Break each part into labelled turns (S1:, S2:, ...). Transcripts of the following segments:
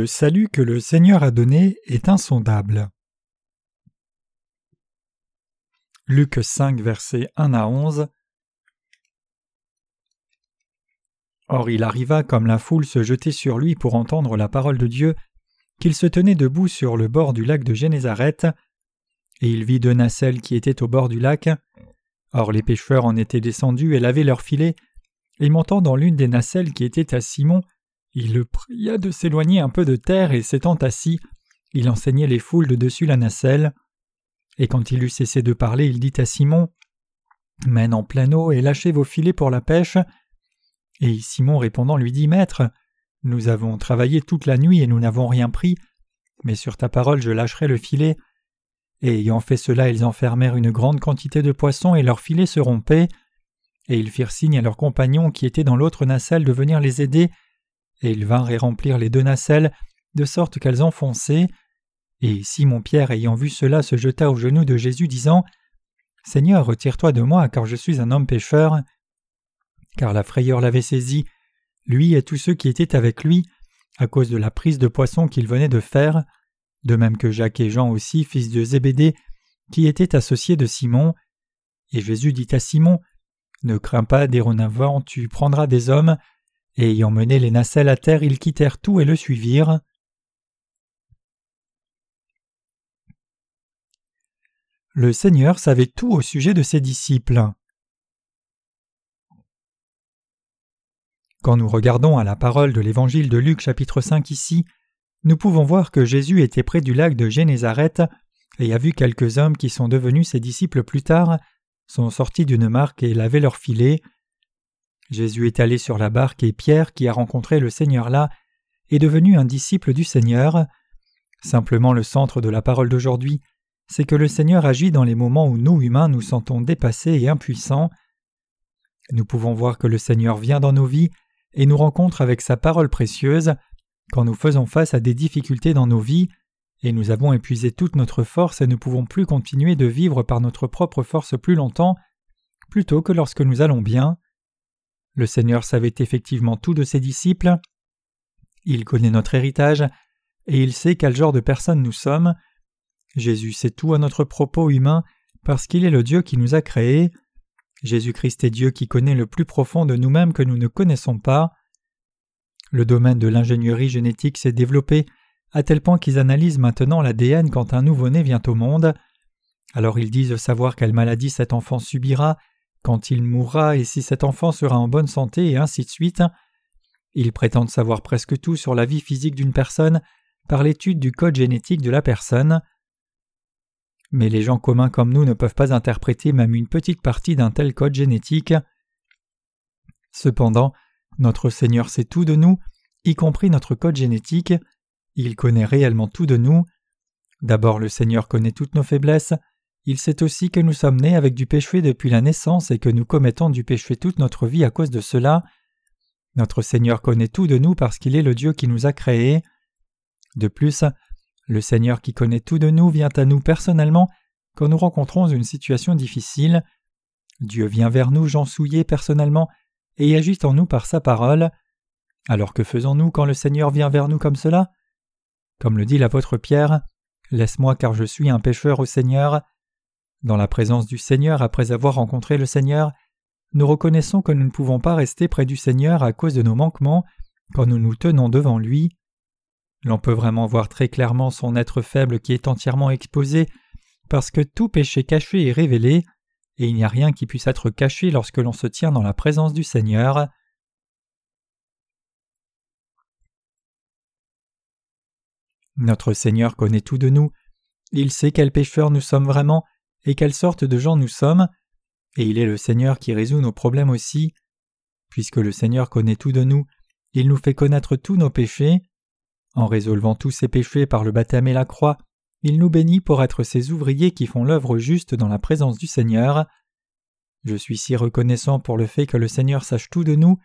S1: Le salut que le Seigneur a donné est insondable. Luc 5, versets 1 à 11. Or il arriva, comme la foule se jetait sur lui pour entendre la parole de Dieu, qu'il se tenait debout sur le bord du lac de Génézareth, et il vit deux nacelles qui étaient au bord du lac. Or les pêcheurs en étaient descendus et lavaient leurs filets, et montant dans l'une des nacelles qui était à Simon, il le pria de s'éloigner un peu de terre et s'étant assis, il enseignait les foules de dessus la nacelle. Et quand il eut cessé de parler, il dit à Simon Mène en plein eau et lâchez vos filets pour la pêche. Et Simon répondant lui dit Maître, nous avons travaillé toute la nuit et nous n'avons rien pris, mais sur ta parole je lâcherai le filet. Et ayant fait cela, ils enfermèrent une grande quantité de poissons et leurs filets se rompaient. Et ils firent signe à leurs compagnons qui étaient dans l'autre nacelle de venir les aider, et ils vinrent et remplirent les deux nacelles, de sorte qu'elles enfonçaient. Et Simon-Pierre, ayant vu cela, se jeta aux genoux de Jésus, disant Seigneur, retire-toi de moi, car je suis un homme pécheur. Car la frayeur l'avait saisi, lui et tous ceux qui étaient avec lui, à cause de la prise de poisson qu'il venait de faire, de même que Jacques et Jean aussi, fils de Zébédée, qui étaient associés de Simon. Et Jésus dit à Simon Ne crains pas, déronavant, tu prendras des hommes. Et ayant mené les nacelles à terre, ils quittèrent tout et le suivirent. Le Seigneur savait tout au sujet de ses disciples. Quand nous regardons à la parole de l'évangile de Luc chapitre 5 ici, nous pouvons voir que Jésus était près du lac de Génézareth et a vu quelques hommes qui sont devenus ses disciples plus tard, sont sortis d'une marque et lavaient leurs filets. Jésus est allé sur la barque et Pierre, qui a rencontré le Seigneur là, est devenu un disciple du Seigneur. Simplement le centre de la parole d'aujourd'hui, c'est que le Seigneur agit dans les moments où nous humains nous sentons dépassés et impuissants. Nous pouvons voir que le Seigneur vient dans nos vies et nous rencontre avec sa parole précieuse quand nous faisons face à des difficultés dans nos vies, et nous avons épuisé toute notre force et ne pouvons plus continuer de vivre par notre propre force plus longtemps, plutôt que lorsque nous allons bien. Le Seigneur savait effectivement tout de ses disciples, il connaît notre héritage, et il sait quel genre de personnes nous sommes. Jésus sait tout à notre propos humain parce qu'il est le Dieu qui nous a créés. Jésus-Christ est Dieu qui connaît le plus profond de nous-mêmes que nous ne connaissons pas. Le domaine de l'ingénierie génétique s'est développé à tel point qu'ils analysent maintenant l'ADN quand un nouveau-né vient au monde. Alors ils disent savoir quelle maladie cet enfant subira, quand il mourra et si cet enfant sera en bonne santé et ainsi de suite. Ils prétendent savoir presque tout sur la vie physique d'une personne par l'étude du code génétique de la personne. Mais les gens communs comme nous ne peuvent pas interpréter même une petite partie d'un tel code génétique. Cependant, notre Seigneur sait tout de nous, y compris notre code génétique, il connaît réellement tout de nous. D'abord le Seigneur connaît toutes nos faiblesses, il sait aussi que nous sommes nés avec du péché depuis la naissance et que nous commettons du péché toute notre vie à cause de cela. Notre Seigneur connaît tout de nous parce qu'il est le Dieu qui nous a créés. De plus, le Seigneur qui connaît tout de nous vient à nous personnellement quand nous rencontrons une situation difficile. Dieu vient vers nous, Jean souillé personnellement, et agit en nous par sa parole. Alors que faisons-nous quand le Seigneur vient vers nous comme cela? Comme le dit l'apôtre Pierre, Laisse-moi car je suis un pécheur au Seigneur. Dans la présence du Seigneur après avoir rencontré le Seigneur, nous reconnaissons que nous ne pouvons pas rester près du Seigneur à cause de nos manquements quand nous nous tenons devant lui. L'on peut vraiment voir très clairement son être faible qui est entièrement exposé parce que tout péché caché est révélé, et il n'y a rien qui puisse être caché lorsque l'on se tient dans la présence du Seigneur. Notre Seigneur connaît tout de nous, il sait quels pécheurs nous sommes vraiment et quelle sorte de gens nous sommes, et il est le Seigneur qui résout nos problèmes aussi. Puisque le Seigneur connaît tout de nous, il nous fait connaître tous nos péchés. En résolvant tous ces péchés par le baptême et la croix, il nous bénit pour être ses ouvriers qui font l'œuvre juste dans la présence du Seigneur. Je suis si reconnaissant pour le fait que le Seigneur sache tout de nous.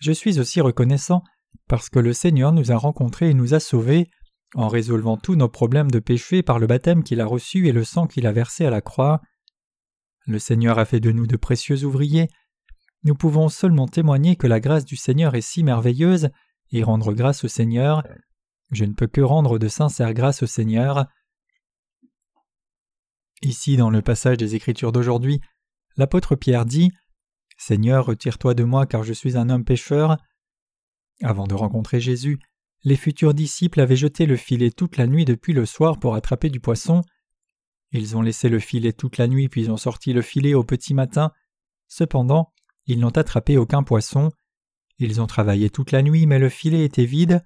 S1: Je suis aussi reconnaissant parce que le Seigneur nous a rencontrés et nous a sauvés en résolvant tous nos problèmes de péché par le baptême qu'il a reçu et le sang qu'il a versé à la croix. Le Seigneur a fait de nous de précieux ouvriers. Nous pouvons seulement témoigner que la grâce du Seigneur est si merveilleuse et rendre grâce au Seigneur Je ne peux que rendre de sincères grâces au Seigneur. Ici, dans le passage des Écritures d'aujourd'hui, l'apôtre Pierre dit Seigneur, retire-toi de moi car je suis un homme pécheur. Avant de rencontrer Jésus, les futurs disciples avaient jeté le filet toute la nuit depuis le soir pour attraper du poisson. Ils ont laissé le filet toute la nuit puis ont sorti le filet au petit matin. Cependant, ils n'ont attrapé aucun poisson. Ils ont travaillé toute la nuit, mais le filet était vide.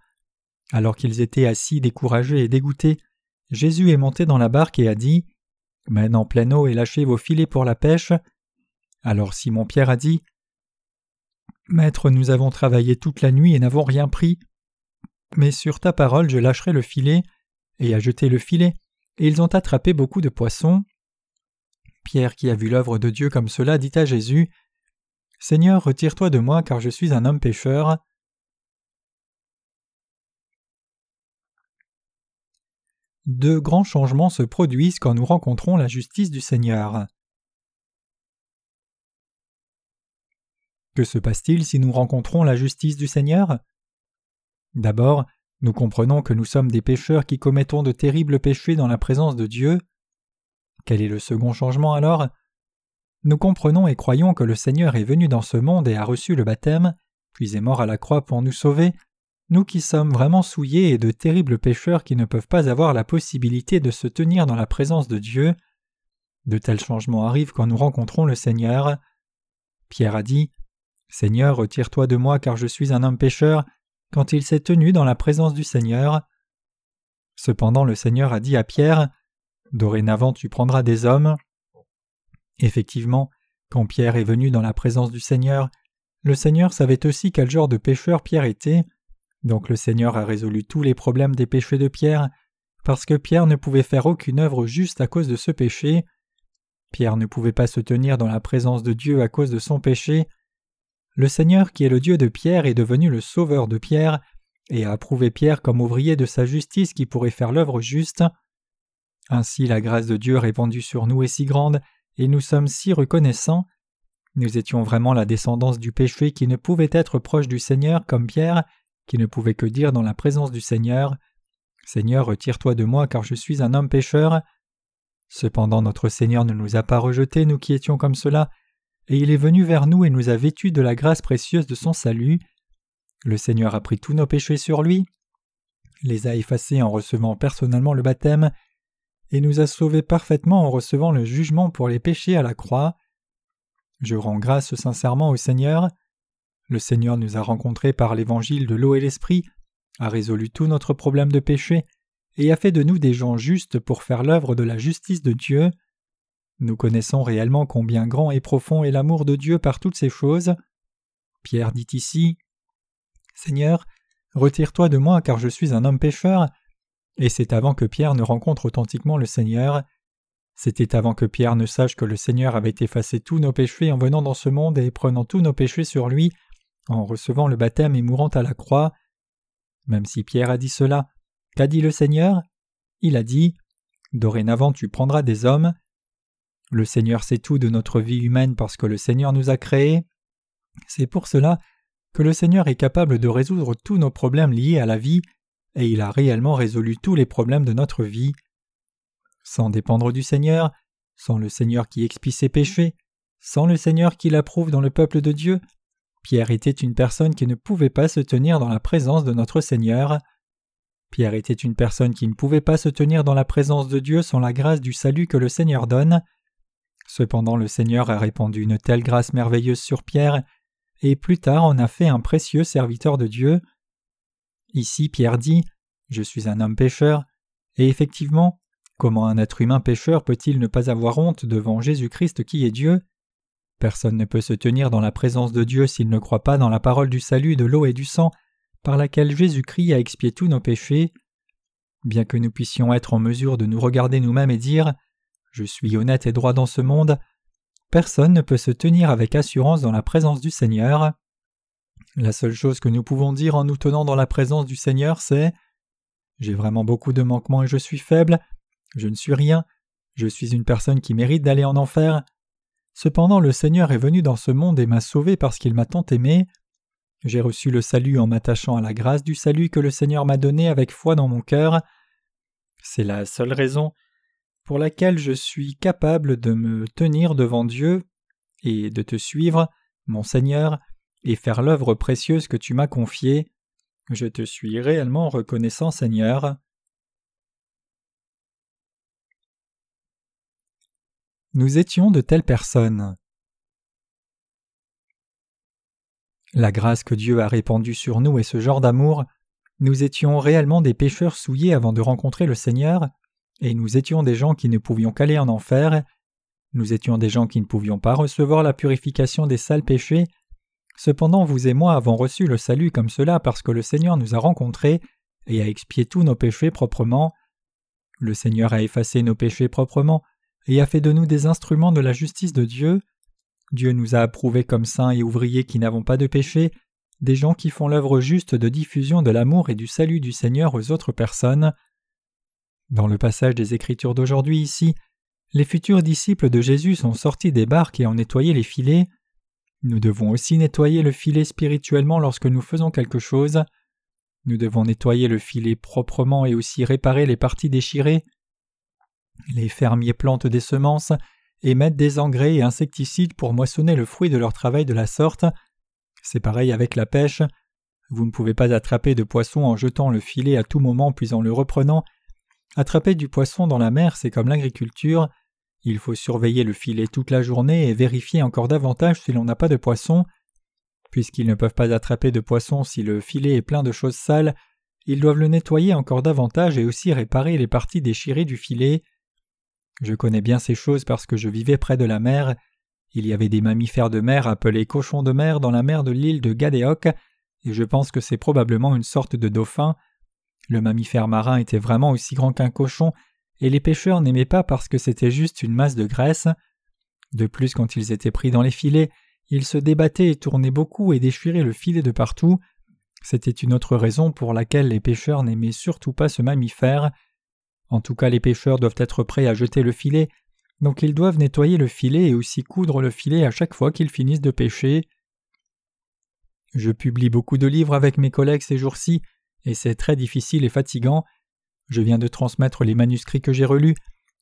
S1: Alors qu'ils étaient assis, découragés et dégoûtés, Jésus est monté dans la barque et a dit Mène en pleine eau et lâchez vos filets pour la pêche. Alors Simon Pierre a dit Maître, nous avons travaillé toute la nuit et n'avons rien pris. Mais sur ta parole, je lâcherai le filet, et a jeté le filet, et ils ont attrapé beaucoup de poissons. Pierre, qui a vu l'œuvre de Dieu comme cela, dit à Jésus Seigneur, retire-toi de moi, car je suis un homme pécheur. Deux grands changements se produisent quand nous rencontrons la justice du Seigneur. Que se passe-t-il si nous rencontrons la justice du Seigneur? D'abord, nous comprenons que nous sommes des pécheurs qui commettons de terribles péchés dans la présence de Dieu. Quel est le second changement alors? Nous comprenons et croyons que le Seigneur est venu dans ce monde et a reçu le baptême, puis est mort à la croix pour nous sauver, nous qui sommes vraiment souillés et de terribles pécheurs qui ne peuvent pas avoir la possibilité de se tenir dans la présence de Dieu. De tels changements arrivent quand nous rencontrons le Seigneur. Pierre a dit Seigneur, retire-toi de moi car je suis un homme pécheur, quand il s'est tenu dans la présence du Seigneur. Cependant le Seigneur a dit à Pierre Dorénavant tu prendras des hommes. Effectivement, quand Pierre est venu dans la présence du Seigneur, le Seigneur savait aussi quel genre de pécheur Pierre était, donc le Seigneur a résolu tous les problèmes des péchés de Pierre, parce que Pierre ne pouvait faire aucune œuvre juste à cause de ce péché. Pierre ne pouvait pas se tenir dans la présence de Dieu à cause de son péché, le Seigneur qui est le Dieu de Pierre est devenu le Sauveur de Pierre, et a approuvé Pierre comme ouvrier de sa justice qui pourrait faire l'œuvre juste. Ainsi la grâce de Dieu répandue sur nous est si grande, et nous sommes si reconnaissants. Nous étions vraiment la descendance du péché qui ne pouvait être proche du Seigneur comme Pierre, qui ne pouvait que dire dans la présence du Seigneur Seigneur, retire-toi de moi car je suis un homme pécheur. Cependant notre Seigneur ne nous a pas rejetés, nous qui étions comme cela, et il est venu vers nous et nous a vêtus de la grâce précieuse de son salut. Le Seigneur a pris tous nos péchés sur lui, les a effacés en recevant personnellement le baptême, et nous a sauvés parfaitement en recevant le jugement pour les péchés à la croix. Je rends grâce sincèrement au Seigneur. Le Seigneur nous a rencontrés par l'évangile de l'eau et l'esprit, a résolu tous notre problème de péché, et a fait de nous des gens justes pour faire l'œuvre de la justice de Dieu. Nous connaissons réellement combien grand et profond est l'amour de Dieu par toutes ces choses. Pierre dit ici Seigneur, retire-toi de moi car je suis un homme pécheur. Et c'est avant que Pierre ne rencontre authentiquement le Seigneur. C'était avant que Pierre ne sache que le Seigneur avait effacé tous nos péchés en venant dans ce monde et prenant tous nos péchés sur lui, en recevant le baptême et mourant à la croix. Même si Pierre a dit cela, qu'a dit le Seigneur? Il a dit Dorénavant tu prendras des hommes. Le Seigneur sait tout de notre vie humaine parce que le Seigneur nous a créés. C'est pour cela que le Seigneur est capable de résoudre tous nos problèmes liés à la vie, et il a réellement résolu tous les problèmes de notre vie. Sans dépendre du Seigneur, sans le Seigneur qui expie ses péchés, sans le Seigneur qui l'approuve dans le peuple de Dieu, Pierre était une personne qui ne pouvait pas se tenir dans la présence de notre Seigneur. Pierre était une personne qui ne pouvait pas se tenir dans la présence de Dieu sans la grâce du salut que le Seigneur donne. Cependant le Seigneur a répandu une telle grâce merveilleuse sur Pierre, et plus tard en a fait un précieux serviteur de Dieu. Ici Pierre dit Je suis un homme pécheur, et effectivement, comment un être humain pécheur peut-il ne pas avoir honte devant Jésus-Christ qui est Dieu? Personne ne peut se tenir dans la présence de Dieu s'il ne croit pas dans la parole du salut de l'eau et du sang par laquelle Jésus-Christ a expié tous nos péchés. Bien que nous puissions être en mesure de nous regarder nous-mêmes et dire je suis honnête et droit dans ce monde. Personne ne peut se tenir avec assurance dans la présence du Seigneur. La seule chose que nous pouvons dire en nous tenant dans la présence du Seigneur, c'est J'ai vraiment beaucoup de manquements et je suis faible, je ne suis rien, je suis une personne qui mérite d'aller en enfer. Cependant le Seigneur est venu dans ce monde et m'a sauvé parce qu'il m'a tant aimé. J'ai reçu le salut en m'attachant à la grâce du salut que le Seigneur m'a donné avec foi dans mon cœur. C'est la seule raison pour laquelle je suis capable de me tenir devant Dieu et de te suivre, mon Seigneur, et faire l'œuvre précieuse que tu m'as confiée. Je te suis réellement reconnaissant, Seigneur. Nous étions de telles personnes. La grâce que Dieu a répandue sur nous et ce genre d'amour, nous étions réellement des pécheurs souillés avant de rencontrer le Seigneur, et nous étions des gens qui ne pouvions qu'aller en enfer, nous étions des gens qui ne pouvions pas recevoir la purification des sales péchés, cependant vous et moi avons reçu le salut comme cela parce que le Seigneur nous a rencontrés et a expié tous nos péchés proprement. Le Seigneur a effacé nos péchés proprement et a fait de nous des instruments de la justice de Dieu. Dieu nous a approuvés comme saints et ouvriers qui n'avons pas de péché, des gens qui font l'œuvre juste de diffusion de l'amour et du salut du Seigneur aux autres personnes. Dans le passage des Écritures d'aujourd'hui ici, les futurs disciples de Jésus sont sortis des barques et ont nettoyé les filets. Nous devons aussi nettoyer le filet spirituellement lorsque nous faisons quelque chose. Nous devons nettoyer le filet proprement et aussi réparer les parties déchirées. Les fermiers plantent des semences et mettent des engrais et insecticides pour moissonner le fruit de leur travail de la sorte. C'est pareil avec la pêche. Vous ne pouvez pas attraper de poisson en jetant le filet à tout moment puis en le reprenant Attraper du poisson dans la mer, c'est comme l'agriculture. Il faut surveiller le filet toute la journée et vérifier encore davantage si l'on n'a pas de poisson. Puisqu'ils ne peuvent pas attraper de poisson si le filet est plein de choses sales, ils doivent le nettoyer encore davantage et aussi réparer les parties déchirées du filet. Je connais bien ces choses parce que je vivais près de la mer. Il y avait des mammifères de mer appelés cochons de mer dans la mer de l'île de Gadéoc, et je pense que c'est probablement une sorte de dauphin. Le mammifère marin était vraiment aussi grand qu'un cochon, et les pêcheurs n'aimaient pas parce que c'était juste une masse de graisse. De plus, quand ils étaient pris dans les filets, ils se débattaient et tournaient beaucoup et déchiraient le filet de partout. C'était une autre raison pour laquelle les pêcheurs n'aimaient surtout pas ce mammifère. En tout cas, les pêcheurs doivent être prêts à jeter le filet, donc ils doivent nettoyer le filet et aussi coudre le filet à chaque fois qu'ils finissent de pêcher. Je publie beaucoup de livres avec mes collègues ces jours-ci, et c'est très difficile et fatigant. Je viens de transmettre les manuscrits que j'ai relus,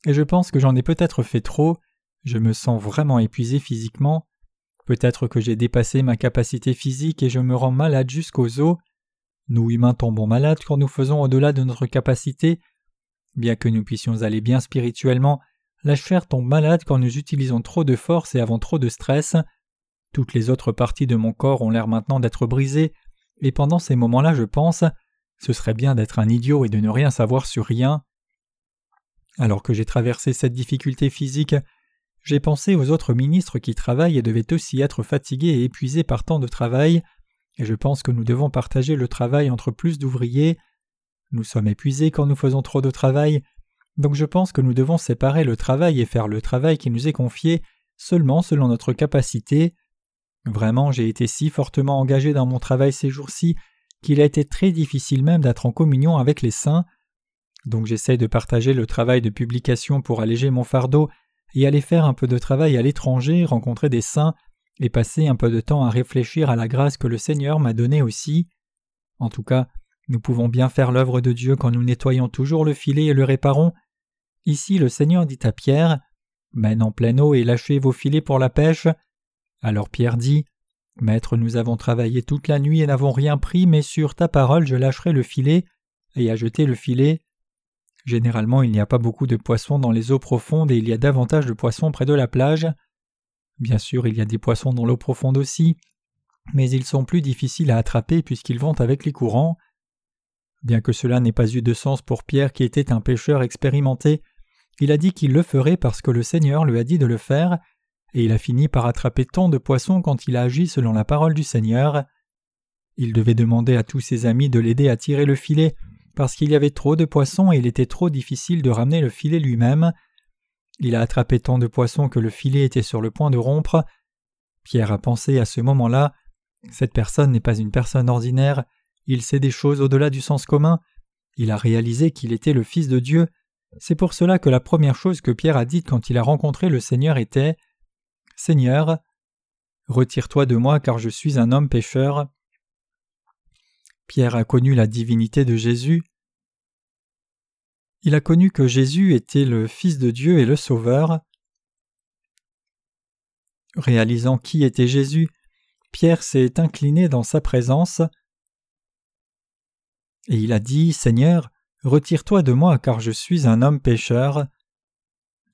S1: et je pense que j'en ai peut-être fait trop, je me sens vraiment épuisé physiquement. Peut-être que j'ai dépassé ma capacité physique et je me rends malade jusqu'aux os. Nous humains tombons malades quand nous faisons au-delà de notre capacité. Bien que nous puissions aller bien spirituellement, la chair tombe malade quand nous utilisons trop de force et avons trop de stress. Toutes les autres parties de mon corps ont l'air maintenant d'être brisées, et pendant ces moments-là je pense ce serait bien d'être un idiot et de ne rien savoir sur rien. Alors que j'ai traversé cette difficulté physique, j'ai pensé aux autres ministres qui travaillent et devaient aussi être fatigués et épuisés par tant de travail, et je pense que nous devons partager le travail entre plus d'ouvriers. Nous sommes épuisés quand nous faisons trop de travail, donc je pense que nous devons séparer le travail et faire le travail qui nous est confié seulement selon notre capacité. Vraiment, j'ai été si fortement engagé dans mon travail ces jours-ci qu'il a été très difficile même d'être en communion avec les saints. Donc j'essaie de partager le travail de publication pour alléger mon fardeau et aller faire un peu de travail à l'étranger, rencontrer des saints et passer un peu de temps à réfléchir à la grâce que le Seigneur m'a donnée aussi. En tout cas, nous pouvons bien faire l'œuvre de Dieu quand nous nettoyons toujours le filet et le réparons. Ici, le Seigneur dit à Pierre Mène en pleine eau et lâchez vos filets pour la pêche. Alors Pierre dit Maître, nous avons travaillé toute la nuit et n'avons rien pris, mais sur ta parole je lâcherai le filet, et a jeté le filet. Généralement il n'y a pas beaucoup de poissons dans les eaux profondes et il y a davantage de poissons près de la plage. Bien sûr il y a des poissons dans l'eau profonde aussi, mais ils sont plus difficiles à attraper puisqu'ils vont avec les courants. Bien que cela n'ait pas eu de sens pour Pierre qui était un pêcheur expérimenté, il a dit qu'il le ferait parce que le Seigneur lui a dit de le faire, et il a fini par attraper tant de poissons quand il a agi selon la parole du Seigneur. Il devait demander à tous ses amis de l'aider à tirer le filet, parce qu'il y avait trop de poissons et il était trop difficile de ramener le filet lui-même. Il a attrapé tant de poissons que le filet était sur le point de rompre. Pierre a pensé à ce moment-là Cette personne n'est pas une personne ordinaire, il sait des choses au-delà du sens commun, il a réalisé qu'il était le Fils de Dieu. C'est pour cela que la première chose que Pierre a dite quand il a rencontré le Seigneur était Seigneur, retire-toi de moi car je suis un homme pécheur. Pierre a connu la divinité de Jésus. Il a connu que Jésus était le Fils de Dieu et le Sauveur. Réalisant qui était Jésus, Pierre s'est incliné dans sa présence, et il a dit Seigneur, retire-toi de moi car je suis un homme pécheur.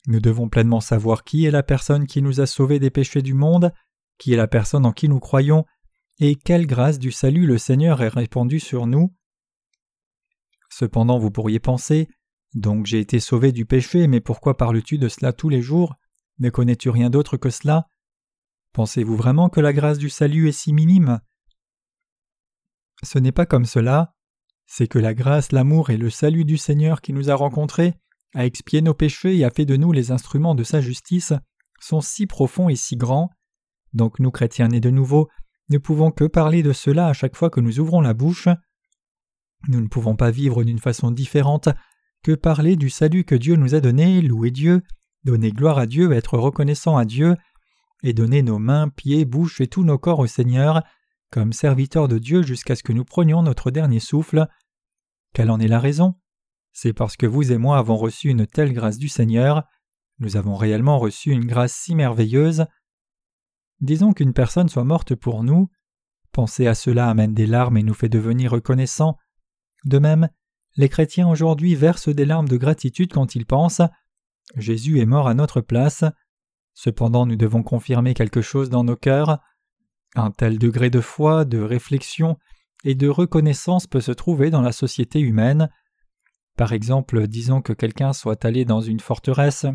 S1: Nous devons pleinement savoir qui est la personne qui nous a sauvés des péchés du monde, qui est la personne en qui nous croyons, et quelle grâce du salut le Seigneur est répandue sur nous. Cependant vous pourriez penser Donc j'ai été sauvé du péché, mais pourquoi parles-tu de cela tous les jours? Ne connais-tu rien d'autre que cela? Pensez-vous vraiment que la grâce du salut est si minime? Ce n'est pas comme cela. C'est que la grâce, l'amour et le salut du Seigneur qui nous a rencontrés, a expié nos péchés et a fait de nous les instruments de sa justice, sont si profonds et si grands. Donc nous chrétiens nés de nouveau, ne pouvons que parler de cela à chaque fois que nous ouvrons la bouche. Nous ne pouvons pas vivre d'une façon différente que parler du salut que Dieu nous a donné, louer Dieu, donner gloire à Dieu, être reconnaissant à Dieu, et donner nos mains, pieds, bouche et tous nos corps au Seigneur, comme serviteurs de Dieu jusqu'à ce que nous prenions notre dernier souffle. Quelle en est la raison? C'est parce que vous et moi avons reçu une telle grâce du Seigneur, nous avons réellement reçu une grâce si merveilleuse. Disons qu'une personne soit morte pour nous, penser à cela amène des larmes et nous fait devenir reconnaissants. De même, les chrétiens aujourd'hui versent des larmes de gratitude quand ils pensent Jésus est mort à notre place. Cependant, nous devons confirmer quelque chose dans nos cœurs. Un tel degré de foi, de réflexion et de reconnaissance peut se trouver dans la société humaine. Par exemple, disons que quelqu'un soit allé dans une forteresse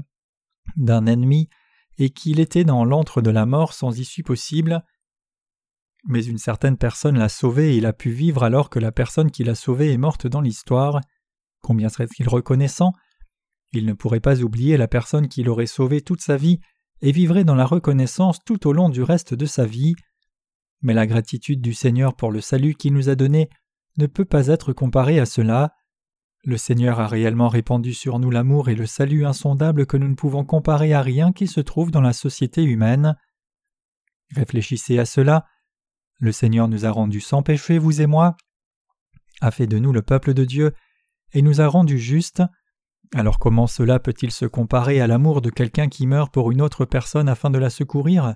S1: d'un ennemi et qu'il était dans l'antre de la mort sans issue possible. Mais une certaine personne l'a sauvé et il a pu vivre alors que la personne qui l'a sauvé est morte dans l'histoire. Combien serait-il reconnaissant? Il ne pourrait pas oublier la personne qui l'aurait sauvé toute sa vie et vivrait dans la reconnaissance tout au long du reste de sa vie. Mais la gratitude du Seigneur pour le salut qu'il nous a donné ne peut pas être comparée à cela. Le Seigneur a réellement répandu sur nous l'amour et le salut insondable que nous ne pouvons comparer à rien qui se trouve dans la société humaine. Réfléchissez à cela. Le Seigneur nous a rendus sans péché, vous et moi, a fait de nous le peuple de Dieu, et nous a rendus justes. Alors comment cela peut-il se comparer à l'amour de quelqu'un qui meurt pour une autre personne afin de la secourir?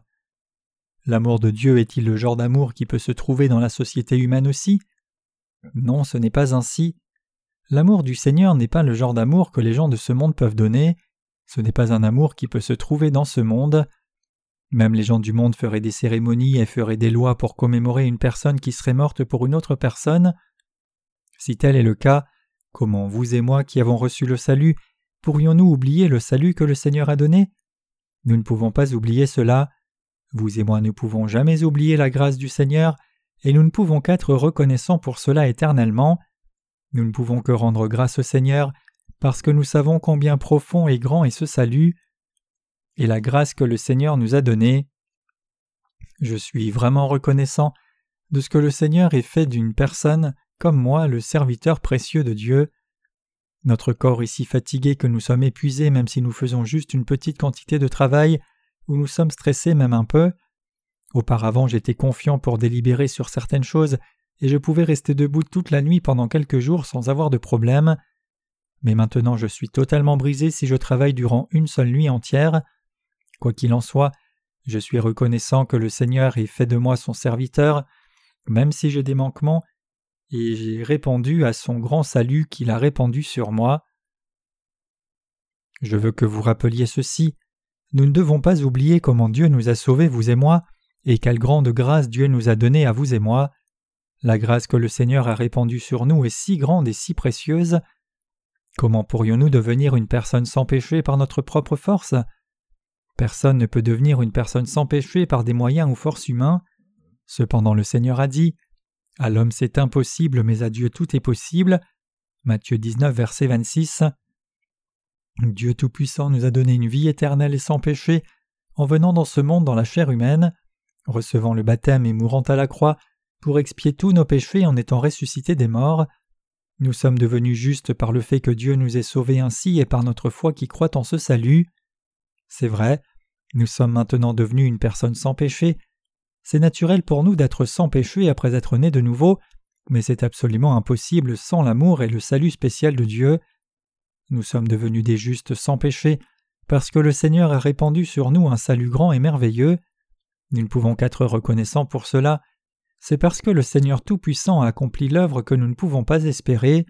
S1: L'amour de Dieu est-il le genre d'amour qui peut se trouver dans la société humaine aussi? Non, ce n'est pas ainsi. L'amour du Seigneur n'est pas le genre d'amour que les gens de ce monde peuvent donner, ce n'est pas un amour qui peut se trouver dans ce monde. Même les gens du monde feraient des cérémonies et feraient des lois pour commémorer une personne qui serait morte pour une autre personne. Si tel est le cas, Comment vous et moi qui avons reçu le salut pourrions-nous oublier le salut que le Seigneur a donné? Nous ne pouvons pas oublier cela. Vous et moi ne pouvons jamais oublier la grâce du Seigneur, et nous ne pouvons qu'être reconnaissants pour cela éternellement. Nous ne pouvons que rendre grâce au Seigneur, parce que nous savons combien profond et grand est ce salut, et la grâce que le Seigneur nous a donnée. Je suis vraiment reconnaissant de ce que le Seigneur ait fait d'une personne comme moi, le serviteur précieux de Dieu. Notre corps est si fatigué que nous sommes épuisés même si nous faisons juste une petite quantité de travail, ou nous sommes stressés même un peu. Auparavant j'étais confiant pour délibérer sur certaines choses, et je pouvais rester debout toute la nuit pendant quelques jours sans avoir de problème. Mais maintenant je suis totalement brisé si je travaille durant une seule nuit entière. Quoi qu'il en soit, je suis reconnaissant que le Seigneur ait fait de moi son serviteur, même si j'ai des manquements, et j'ai répondu à son grand salut qu'il a répandu sur moi. Je veux que vous rappeliez ceci. Nous ne devons pas oublier comment Dieu nous a sauvés, vous et moi, et quelle grande grâce Dieu nous a donnée à vous et moi. La grâce que le Seigneur a répandue sur nous est si grande et si précieuse. Comment pourrions-nous devenir une personne sans péché par notre propre force? Personne ne peut devenir une personne sans péché par des moyens ou forces humains. Cependant le Seigneur a dit à l'homme c'est impossible, mais à Dieu tout est possible. Matthieu 19, verset 26. Dieu Tout-Puissant nous a donné une vie éternelle et sans péché, en venant dans ce monde dans la chair humaine, recevant le baptême et mourant à la croix, pour expier tous nos péchés en étant ressuscités des morts. Nous sommes devenus justes par le fait que Dieu nous ait sauvés ainsi et par notre foi qui croit en ce salut. C'est vrai, nous sommes maintenant devenus une personne sans péché, c'est naturel pour nous d'être sans péché après être nés de nouveau, mais c'est absolument impossible sans l'amour et le salut spécial de Dieu. Nous sommes devenus des justes sans péché, parce que le Seigneur a répandu sur nous un salut grand et merveilleux. Nous ne pouvons qu'être reconnaissants pour cela, c'est parce que le Seigneur Tout-Puissant a accompli l'œuvre que nous ne pouvons pas espérer.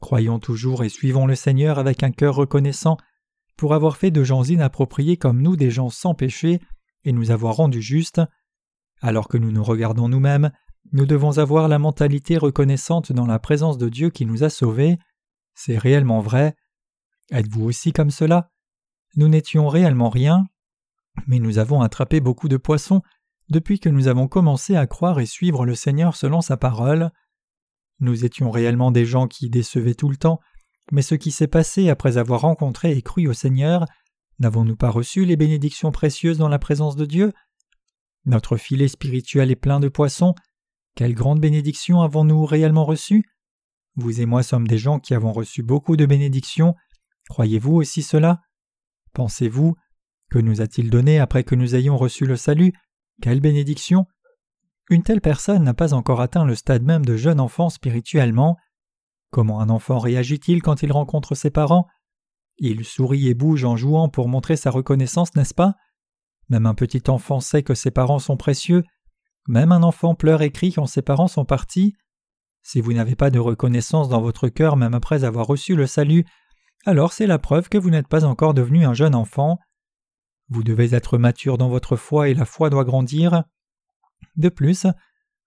S1: Croyons toujours et suivons le Seigneur avec un cœur reconnaissant pour avoir fait de gens inappropriés comme nous des gens sans péché et nous avoir rendus justes. Alors que nous nous regardons nous-mêmes, nous devons avoir la mentalité reconnaissante dans la présence de Dieu qui nous a sauvés. C'est réellement vrai. Êtes-vous aussi comme cela? Nous n'étions réellement rien, mais nous avons attrapé beaucoup de poissons depuis que nous avons commencé à croire et suivre le Seigneur selon sa parole. Nous étions réellement des gens qui décevaient tout le temps, mais ce qui s'est passé après avoir rencontré et cru au Seigneur, n'avons-nous pas reçu les bénédictions précieuses dans la présence de Dieu? Notre filet spirituel est plein de poissons. Quelle grande bénédiction avons-nous réellement reçue Vous et moi sommes des gens qui avons reçu beaucoup de bénédictions. Croyez-vous aussi cela? Pensez-vous Que nous a-t-il donné après que nous ayons reçu le salut? Quelle bénédiction Une telle personne n'a pas encore atteint le stade même de jeune enfant spirituellement. Comment un enfant réagit-il quand il rencontre ses parents? Il sourit et bouge en jouant pour montrer sa reconnaissance, n'est-ce pas? Même un petit enfant sait que ses parents sont précieux. Même un enfant pleure et crie quand ses parents sont partis. Si vous n'avez pas de reconnaissance dans votre cœur même après avoir reçu le salut, alors c'est la preuve que vous n'êtes pas encore devenu un jeune enfant. Vous devez être mature dans votre foi et la foi doit grandir. De plus,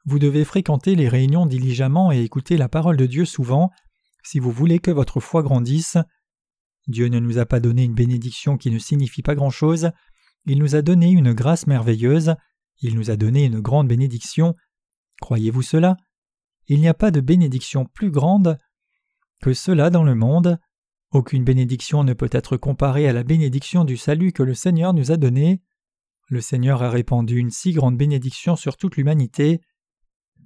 S1: vous devez fréquenter les réunions diligemment et écouter la parole de Dieu souvent si vous voulez que votre foi grandisse. Dieu ne nous a pas donné une bénédiction qui ne signifie pas grand-chose, il nous a donné une grâce merveilleuse, il nous a donné une grande bénédiction. Croyez-vous cela? Il n'y a pas de bénédiction plus grande que cela dans le monde. Aucune bénédiction ne peut être comparée à la bénédiction du salut que le Seigneur nous a donné. Le Seigneur a répandu une si grande bénédiction sur toute l'humanité.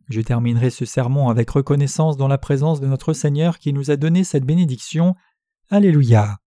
S1: Je terminerai ce sermon avec reconnaissance dans la présence de notre Seigneur qui nous a donné cette bénédiction. Alléluia.